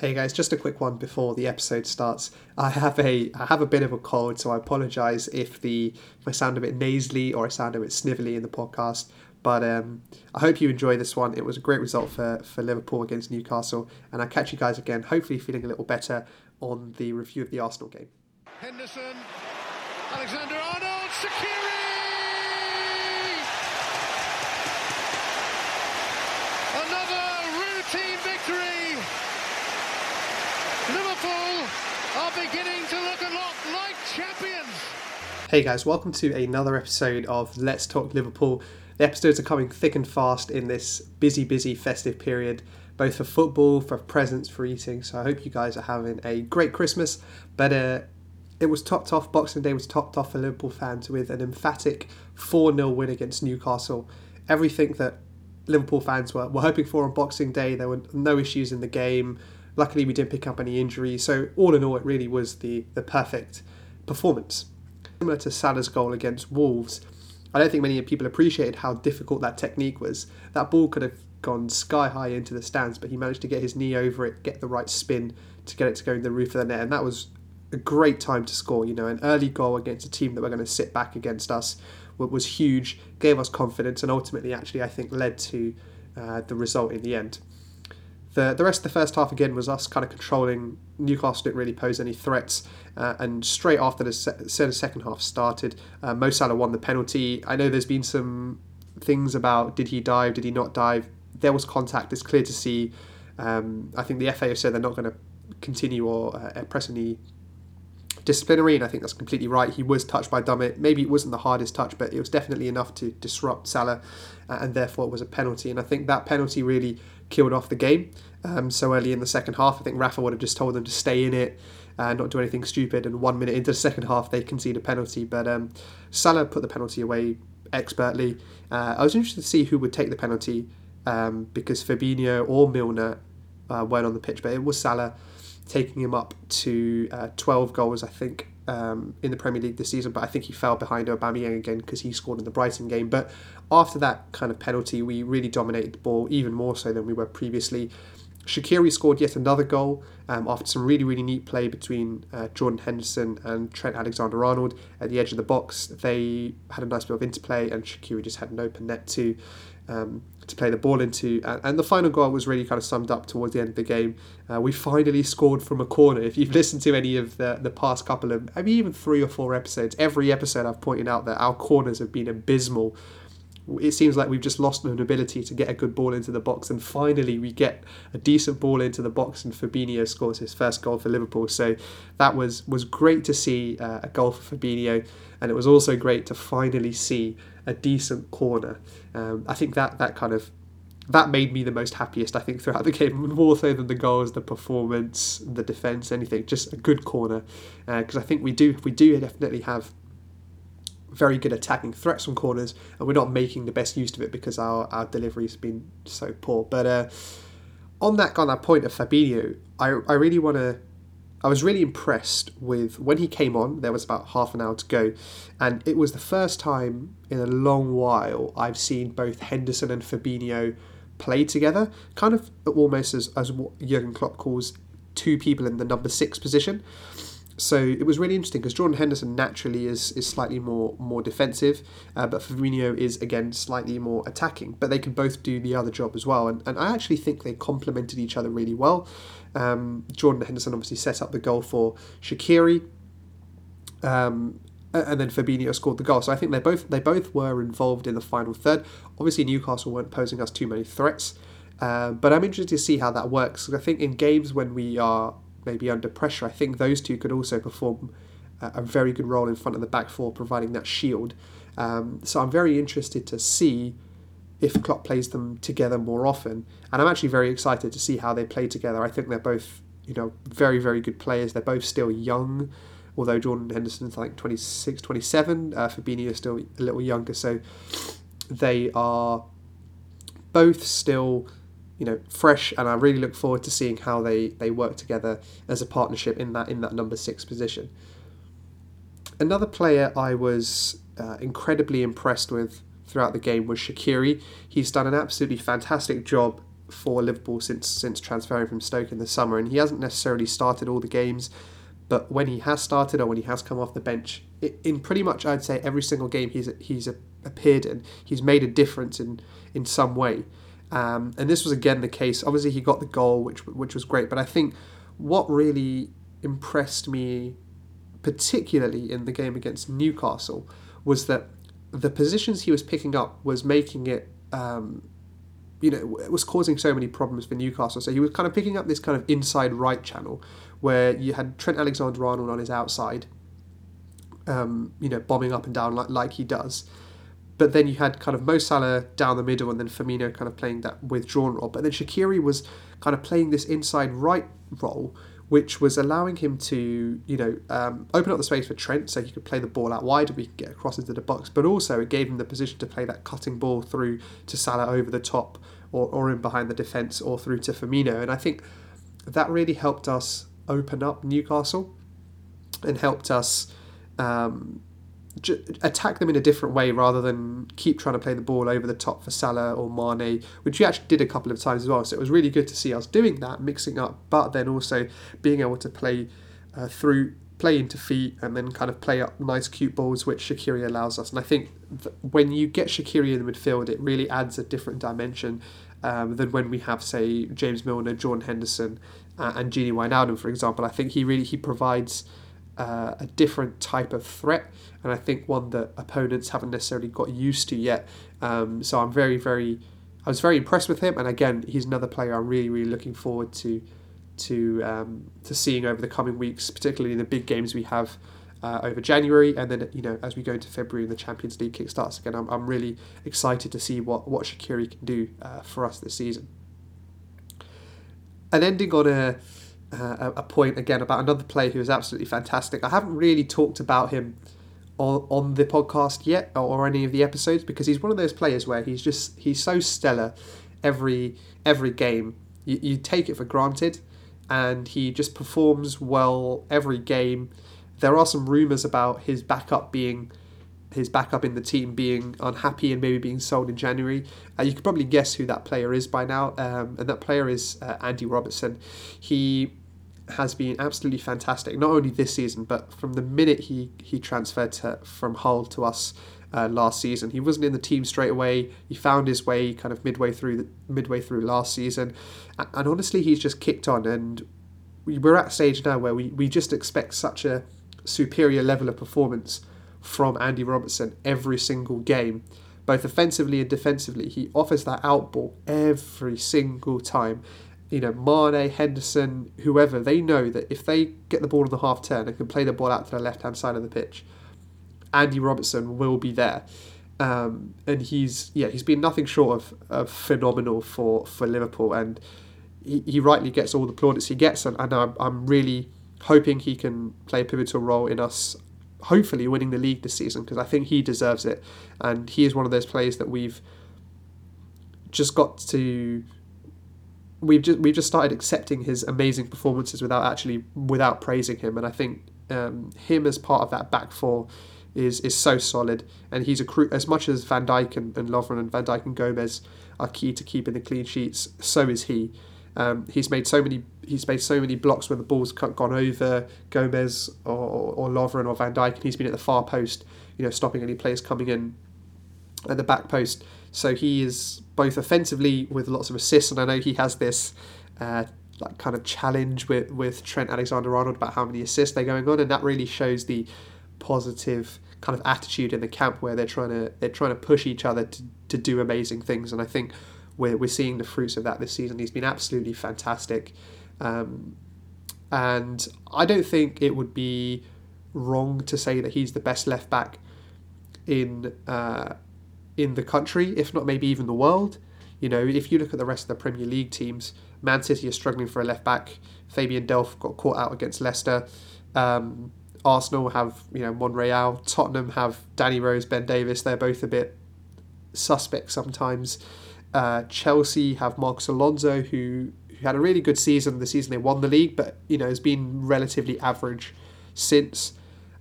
Hey guys, just a quick one before the episode starts. I have a I have a bit of a cold, so I apologise if the if I sound a bit nasally or I sound a bit snivelly in the podcast. But um, I hope you enjoy this one. It was a great result for, for Liverpool against Newcastle, and I'll catch you guys again, hopefully feeling a little better on the review of the Arsenal game. Henderson, Alexander Arnold, Shaqiri! Another routine victory. Liverpool are beginning to look a lot like champions. Hey guys, welcome to another episode of Let's Talk Liverpool. The episodes are coming thick and fast in this busy, busy festive period, both for football, for presents, for eating. So I hope you guys are having a great Christmas. But uh, it was topped off, Boxing Day was topped off for Liverpool fans with an emphatic 4 0 win against Newcastle. Everything that Liverpool fans were, were hoping for on Boxing Day, there were no issues in the game. Luckily, we didn't pick up any injuries. So, all in all, it really was the, the perfect performance. Similar to Salah's goal against Wolves, I don't think many people appreciated how difficult that technique was. That ball could have gone sky high into the stands, but he managed to get his knee over it, get the right spin to get it to go in the roof of the net, and that was a great time to score. You know, an early goal against a team that were going to sit back against us was huge, gave us confidence, and ultimately, actually, I think led to uh, the result in the end. The, the rest of the first half again was us kind of controlling. Newcastle didn't really pose any threats, uh, and straight after the se- second half started, uh, Mo Salah won the penalty. I know there's been some things about did he dive, did he not dive. There was contact. It's clear to see. Um, I think the FA have said they're not going to continue or uh, press any disciplinary, and I think that's completely right. He was touched by Dummett. Maybe it wasn't the hardest touch, but it was definitely enough to disrupt Salah, uh, and therefore it was a penalty. And I think that penalty really killed off the game um, so early in the second half. I think Rafa would have just told them to stay in it and not do anything stupid. And one minute into the second half, they concede a penalty. But um, Salah put the penalty away expertly. Uh, I was interested to see who would take the penalty um, because Fabinho or Milner uh, weren't on the pitch, but it was Salah taking him up to uh, 12 goals, I think, um, in the Premier League this season. But I think he fell behind Aubameyang again because he scored in the Brighton game. But after that kind of penalty, we really dominated the ball even more so than we were previously. Shaqiri scored yet another goal um, after some really, really neat play between uh, Jordan Henderson and Trent Alexander Arnold at the edge of the box. They had a nice bit of interplay, and Shaqiri just had an open net to um, to play the ball into. And, and, the final goal was really kind of summed up towards the end of the game. Uh, we finally scored from a corner. If you've listened to any of the, the past couple of, I mean, even three or four episodes, every episode I've pointed out that our corners have been abysmal it seems like we've just lost an ability to get a good ball into the box, and finally we get a decent ball into the box, and Fabinho scores his first goal for Liverpool. So that was was great to see uh, a goal for Fabinho, and it was also great to finally see a decent corner. Um, I think that that kind of that made me the most happiest. I think throughout the game, more so than the goals, the performance, the defense, anything. Just a good corner, because uh, I think we do we do definitely have very good attacking threats from corners, and we're not making the best use of it because our, our delivery's been so poor. But uh, on that on that point of Fabinho, I, I really want to. I was really impressed with when he came on. There was about half an hour to go, and it was the first time in a long while I've seen both Henderson and Fabinho play together, kind of almost as, as what Jurgen Klopp calls two people in the number six position. So it was really interesting because Jordan Henderson naturally is is slightly more more defensive, uh, but Fabinho is again slightly more attacking. But they can both do the other job as well, and, and I actually think they complemented each other really well. Um, Jordan Henderson obviously set up the goal for Shaqiri, um, and then Fabinho scored the goal. So I think they both they both were involved in the final third. Obviously Newcastle weren't posing us too many threats, uh, but I'm interested to see how that works. I think in games when we are maybe under pressure, I think those two could also perform a very good role in front of the back four, providing that shield. Um, so I'm very interested to see if Klopp plays them together more often, and I'm actually very excited to see how they play together. I think they're both, you know, very very good players. They're both still young, although Jordan Henderson's like 26, 27. Uh, Fabinho is still a little younger, so they are both still you know fresh, and I really look forward to seeing how they they work together as a partnership in that in that number six position. Another player I was uh, incredibly impressed with throughout the game was Shaqiri. He's done an absolutely fantastic job for Liverpool since since transferring from Stoke in the summer, and he hasn't necessarily started all the games. But when he has started or when he has come off the bench, it, in pretty much I'd say every single game he's he's appeared in, he's made a difference in in some way. Um, and this was again the case. Obviously, he got the goal, which which was great. But I think what really impressed me, particularly in the game against Newcastle, was that the positions he was picking up was making it um, you know, it was causing so many problems for Newcastle. So he was kind of picking up this kind of inside right channel where you had Trent Alexander Arnold on his outside, um, you know, bombing up and down like, like he does. But then you had kind of Mo Salah down the middle and then Firmino kind of playing that withdrawn role. But then Shaqiri was kind of playing this inside right role which was allowing him to, you know, um, open up the space for Trent so he could play the ball out wide and we could get across into the box. But also it gave him the position to play that cutting ball through to Salah over the top or, or in behind the defence or through to Firmino. And I think that really helped us open up Newcastle and helped us um, attack them in a different way rather than keep trying to play the ball over the top for Salah or Mane, which we actually did a couple of times as well. So it was really good to see us doing that, mixing up, but then also being able to play uh, through, play into feet, and then kind of play up nice cute balls, which Shaqiri allows us. And I think when you get Shaqiri in the midfield, it really adds a different dimension um, than when we have, say, James Milner, Jordan Henderson, uh, and Gini Wijnaldum, for example. I think he really he provides uh, a different type of threat, and I think one that opponents haven't necessarily got used to yet. Um, so I'm very, very, I was very impressed with him, and again, he's another player I'm really, really looking forward to to um, to seeing over the coming weeks, particularly in the big games we have. Uh, over January, and then you know as we go into February and the Champions League kick starts again, I'm, I'm really excited to see what what Shaqiri can do uh, for us this season. And ending on a uh, a point again about another player who is absolutely fantastic. I haven't really talked about him on, on the podcast yet or, any of the episodes because he's one of those players where he's just he's so stellar every every game. You, you take it for granted, and he just performs well every game. There are some rumours about his backup being his backup in the team being unhappy and maybe being sold in January. Uh, you could probably guess who that player is by now, um, and that player is uh, Andy Robertson. He has been absolutely fantastic, not only this season, but from the minute he, he transferred to, from Hull to us uh, last season. He wasn't in the team straight away. He found his way kind of midway through the, midway through last season, and, and honestly, he's just kicked on. And we're at a stage now where we, we just expect such a superior level of performance from Andy Robertson every single game, both offensively and defensively. He offers that outball every single time you know, Mane, Henderson, whoever, they know that if they get the ball on the half turn and can play the ball out to the left hand side of the pitch, Andy Robertson will be there. Um, and he's yeah he's been nothing short of, of phenomenal for, for Liverpool. And he, he rightly gets all the plaudits he gets. And, and I'm, I'm really hoping he can play a pivotal role in us hopefully winning the league this season because I think he deserves it. And he is one of those players that we've just got to we've just we've just started accepting his amazing performances without actually without praising him, and I think um, him as part of that back four is is so solid, and he's a cru- as much as Van Dijk and, and Lovren and Van Dijk and Gomez are key to keeping the clean sheets. So is he. Um, he's made so many he's made so many blocks where the ball's gone over Gomez or, or Lovren or Van Dijk, and he's been at the far post, you know, stopping any players coming in at the back post. So he is both offensively with lots of assists, and I know he has this uh, like kind of challenge with with Trent Alexander Arnold about how many assists they're going on, and that really shows the positive kind of attitude in the camp where they're trying to they're trying to push each other to, to do amazing things, and I think we're we're seeing the fruits of that this season. He's been absolutely fantastic, um, and I don't think it would be wrong to say that he's the best left back in. Uh, in the country, if not maybe even the world. You know, if you look at the rest of the Premier League teams, Man City are struggling for a left back. Fabian Delph got caught out against Leicester. Um, Arsenal have you know Monreal. Tottenham have Danny Rose, Ben Davies. They're both a bit suspect sometimes. Uh, Chelsea have Marcos Alonso, who, who had a really good season the season they won the league, but you know has been relatively average since.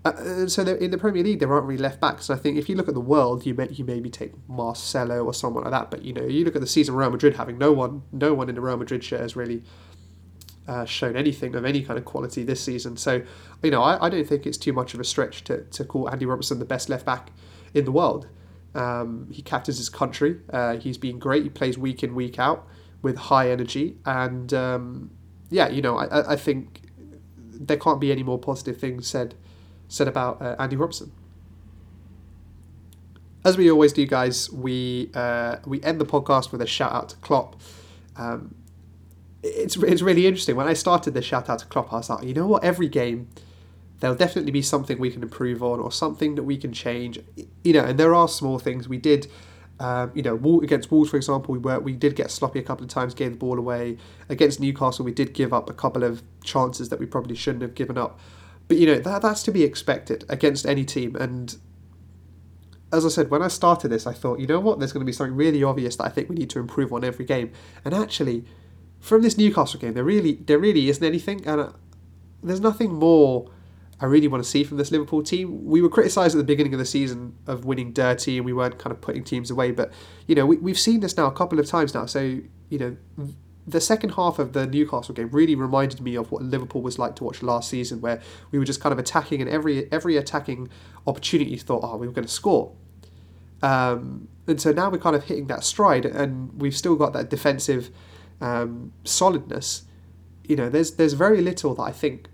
Uh, so in the Premier League, there aren't really left backs. I think if you look at the world, you may you maybe take Marcelo or someone like that. But you know, you look at the season Real Madrid having no one, no one in the Real Madrid shirt has really uh, shown anything of any kind of quality this season. So you know, I, I don't think it's too much of a stretch to, to call Andy Robertson the best left back in the world. Um, he captains his country. Uh, he's been great. He plays week in week out with high energy, and um, yeah, you know, I, I think there can't be any more positive things said said about uh, Andy Robertson. As we always do, guys, we uh, we end the podcast with a shout out to Klopp. Um, it's it's really interesting. When I started the shout out to Klopp, I was like, you know what? Every game, there'll definitely be something we can improve on, or something that we can change. You know, and there are small things we did. Um, you know, against Wolves, for example, we were we did get sloppy a couple of times, gave the ball away. Against Newcastle, we did give up a couple of chances that we probably shouldn't have given up. But you know that that's to be expected against any team. And as I said, when I started this, I thought, you know what, there's going to be something really obvious that I think we need to improve on every game. And actually, from this Newcastle game, there really there really isn't anything, and uh, there's nothing more. I really want to see from this Liverpool team. We were criticised at the beginning of the season of winning dirty and we weren't kind of putting teams away, but you know we, we've seen this now a couple of times now. So you know the second half of the Newcastle game really reminded me of what Liverpool was like to watch last season, where we were just kind of attacking, and every every attacking opportunity thought, oh, we were going to score. Um, and so now we're kind of hitting that stride, and we've still got that defensive um, solidness. You know, there's there's very little that I think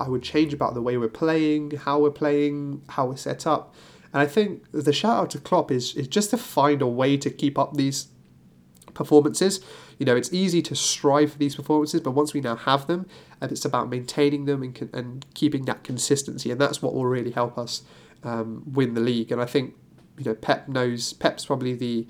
I would change about the way we're playing, how we're playing, how we're set up. And I think the shout out to Klopp is is just to find a way to keep up these performances. You know, it's easy to strive for these performances, but once we now have them, and it's about maintaining them and, and keeping that consistency, and that's what will really help us um, win the league. And I think you know Pep knows Pep's probably the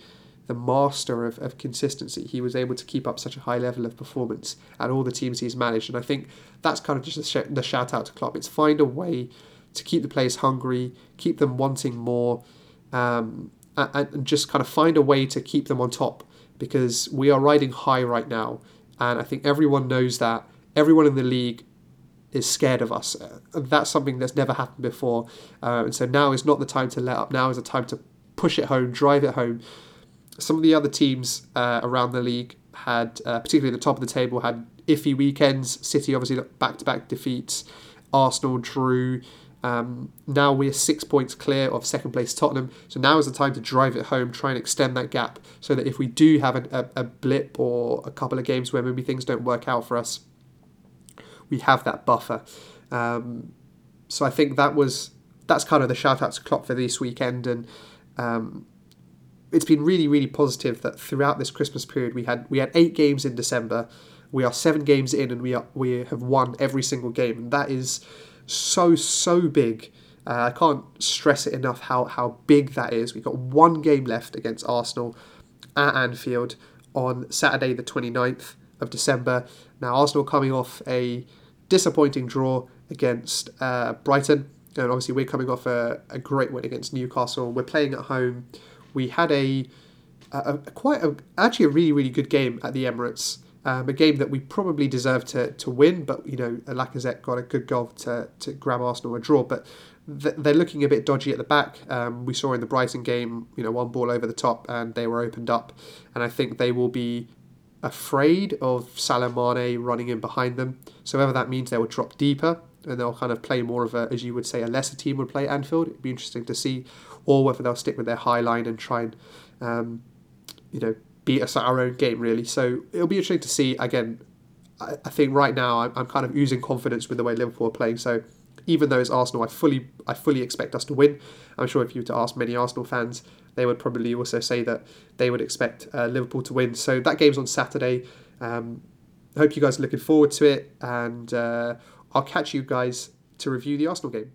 the master of, of consistency. He was able to keep up such a high level of performance at all the teams he's managed, and I think that's kind of just sh- the shout out to Klopp. It's find a way to keep the players hungry, keep them wanting more, um, and just kind of find a way to keep them on top because we are riding high right now, and I think everyone knows that. Everyone in the league is scared of us. And that's something that's never happened before. Uh, and so now is not the time to let up. Now is the time to push it home, drive it home. Some of the other teams uh, around the league had, uh, particularly at the top of the table, had iffy weekends. City obviously back to back defeats. Arsenal drew. Um, now we're six points clear of second place Tottenham, so now is the time to drive it home, try and extend that gap, so that if we do have a, a, blip or a couple of games where maybe things don't work out for us, we have that buffer. Um, so I think that was that's kind of the shout out to Klopp for this weekend, and um, it's been really really positive that throughout this Christmas period we had we had eight games in December, we are seven games in, and we are we have won every single game, and that is so so big. Uh, I can't stress it enough how how big that is. We've got one game left against Arsenal at Anfield on Saturday the 29th of December. Now Arsenal coming off a disappointing draw against uh, Brighton, and obviously we're coming off a, a great win against Newcastle. We're playing at home. We had a, a, a quite a, actually a really really good game at the Emirates. Um, a game that we probably deserved to, to win, but you know, Lacazette got a good goal to, to grab Arsenal a draw. But th- they're looking a bit dodgy at the back. Um, we saw in the Brighton game, you know, one ball over the top and they were opened up. And I think they will be afraid of Salah Mane running in behind them. So whether that means they will drop deeper and they'll kind of play more of a, as you would say, a lesser team would play Anfield. It'd be interesting to see, or whether they'll stick with their high line and try and, um, you know, beat us at our own game, really. So it'll be interesting to see. Again, I, I think right now I'm, I'm kind of oozing confidence with the way Liverpool are playing. So even though it's Arsenal, I fully I fully expect us to win. I'm sure if you were to ask many Arsenal fans, they would probably also say that they would expect uh, Liverpool to win. So that game's on Saturday. Um, hope you guys are looking forward to it, and uh, I'll catch you guys to review the Arsenal game.